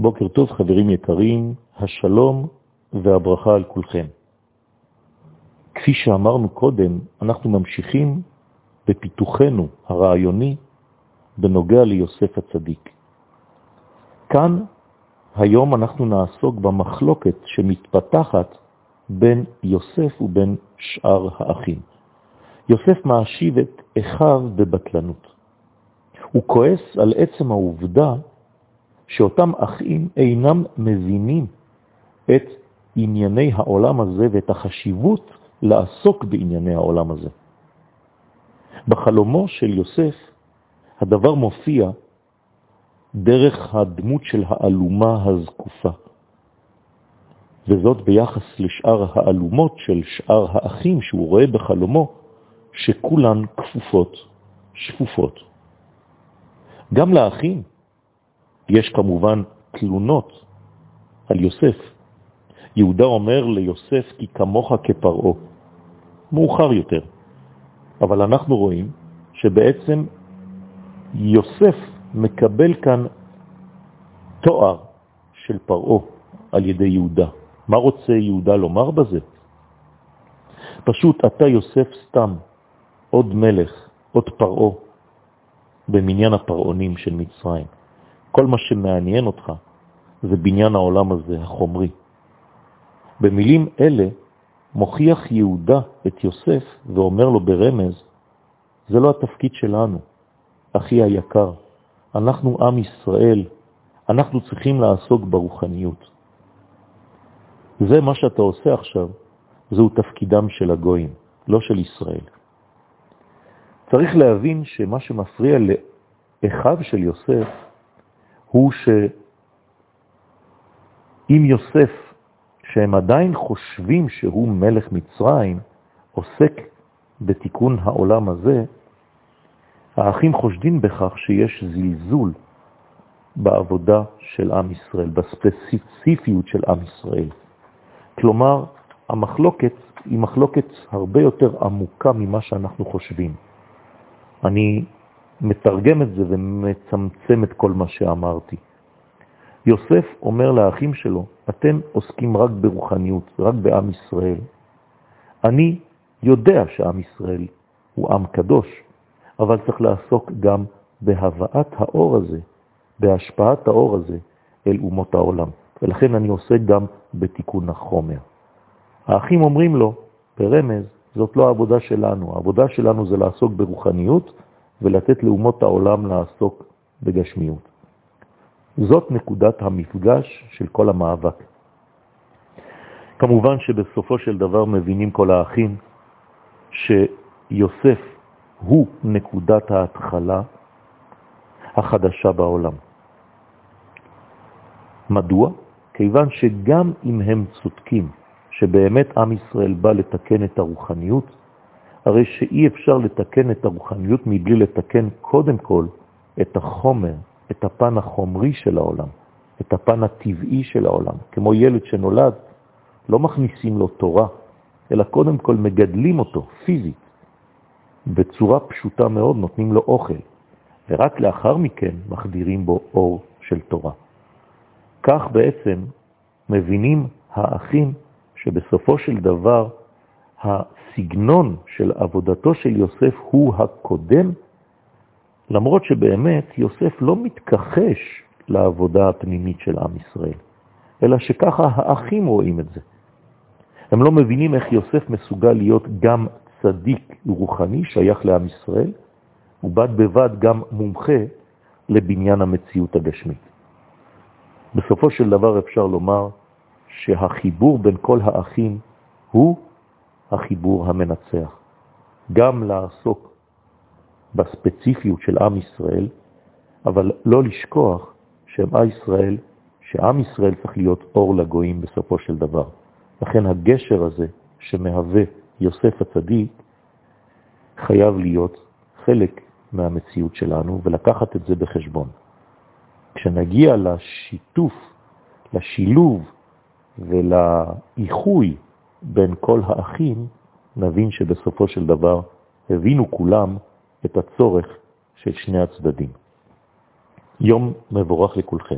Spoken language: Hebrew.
בוקר טוב חברים יקרים, השלום והברכה על כולכם. כפי שאמרנו קודם, אנחנו ממשיכים בפיתוחנו הרעיוני בנוגע ליוסף הצדיק. כאן היום אנחנו נעסוק במחלוקת שמתפתחת בין יוסף ובין שאר האחים. יוסף מאשיב את אחיו בבטלנות. הוא כועס על עצם העובדה שאותם אחים אינם מבינים את ענייני העולם הזה ואת החשיבות לעסוק בענייני העולם הזה. בחלומו של יוסף הדבר מופיע דרך הדמות של האלומה הזקופה, וזאת ביחס לשאר האלומות של שאר האחים שהוא רואה בחלומו, שכולן כפופות, שפופות. גם לאחים יש כמובן תלונות על יוסף. יהודה אומר ליוסף כי כמוך כפרעו, מאוחר יותר. אבל אנחנו רואים שבעצם יוסף מקבל כאן תואר של פרעו על ידי יהודה. מה רוצה יהודה לומר בזה? פשוט אתה יוסף סתם, עוד מלך, עוד פרעו, במניין הפרעונים של מצרים. כל מה שמעניין אותך זה בניין העולם הזה, החומרי. במילים אלה מוכיח יהודה את יוסף ואומר לו ברמז, זה לא התפקיד שלנו, אחי היקר, אנחנו עם ישראל, אנחנו צריכים לעסוק ברוחניות. זה מה שאתה עושה עכשיו, זהו תפקידם של הגויים, לא של ישראל. צריך להבין שמה שמפריע לאחיו של יוסף הוא שאם יוסף, שהם עדיין חושבים שהוא מלך מצרים, עוסק בתיקון העולם הזה, האחים חושדים בכך שיש זלזול בעבודה של עם ישראל, בספציפיות של עם ישראל. כלומר, המחלוקת היא מחלוקת הרבה יותר עמוקה ממה שאנחנו חושבים. אני מתרגם את זה ומצמצם את כל מה שאמרתי. יוסף אומר לאחים שלו, אתם עוסקים רק ברוחניות, רק בעם ישראל. אני יודע שעם ישראל הוא עם קדוש, אבל צריך לעסוק גם בהבאת האור הזה, בהשפעת האור הזה אל אומות העולם. ולכן אני עושה גם בתיקון החומר. האחים אומרים לו, ברמז, זאת לא העבודה שלנו, העבודה שלנו זה לעסוק ברוחניות, ולתת לאומות העולם לעסוק בגשמיות. זאת נקודת המפגש של כל המאבק. כמובן שבסופו של דבר מבינים כל האחים שיוסף הוא נקודת ההתחלה החדשה בעולם. מדוע? כיוון שגם אם הם צודקים שבאמת עם ישראל בא לתקן את הרוחניות, הרי שאי אפשר לתקן את הרוחניות מבלי לתקן קודם כל את החומר, את הפן החומרי של העולם, את הפן הטבעי של העולם. כמו ילד שנולד, לא מכניסים לו תורה, אלא קודם כל מגדלים אותו פיזית. בצורה פשוטה מאוד נותנים לו אוכל, ורק לאחר מכן מחדירים בו אור של תורה. כך בעצם מבינים האחים שבסופו של דבר הסגנון של עבודתו של יוסף הוא הקודם, למרות שבאמת יוסף לא מתכחש לעבודה הפנימית של עם ישראל, אלא שככה האחים רואים את זה. הם לא מבינים איך יוסף מסוגל להיות גם צדיק רוחני שייך לעם ישראל, ובד בבד גם מומחה לבניין המציאות הגשמית. בסופו של דבר אפשר לומר שהחיבור בין כל האחים הוא החיבור המנצח. גם לעסוק בספציפיות של עם ישראל, אבל לא לשכוח שעם ישראל, שעם ישראל צריך להיות אור לגויים בסופו של דבר. לכן הגשר הזה שמהווה יוסף הצדיק חייב להיות חלק מהמציאות שלנו ולקחת את זה בחשבון. כשנגיע לשיתוף, לשילוב ולאיחוי בין כל האחים, נבין שבסופו של דבר הבינו כולם את הצורך של שני הצדדים. יום מבורך לכולכם.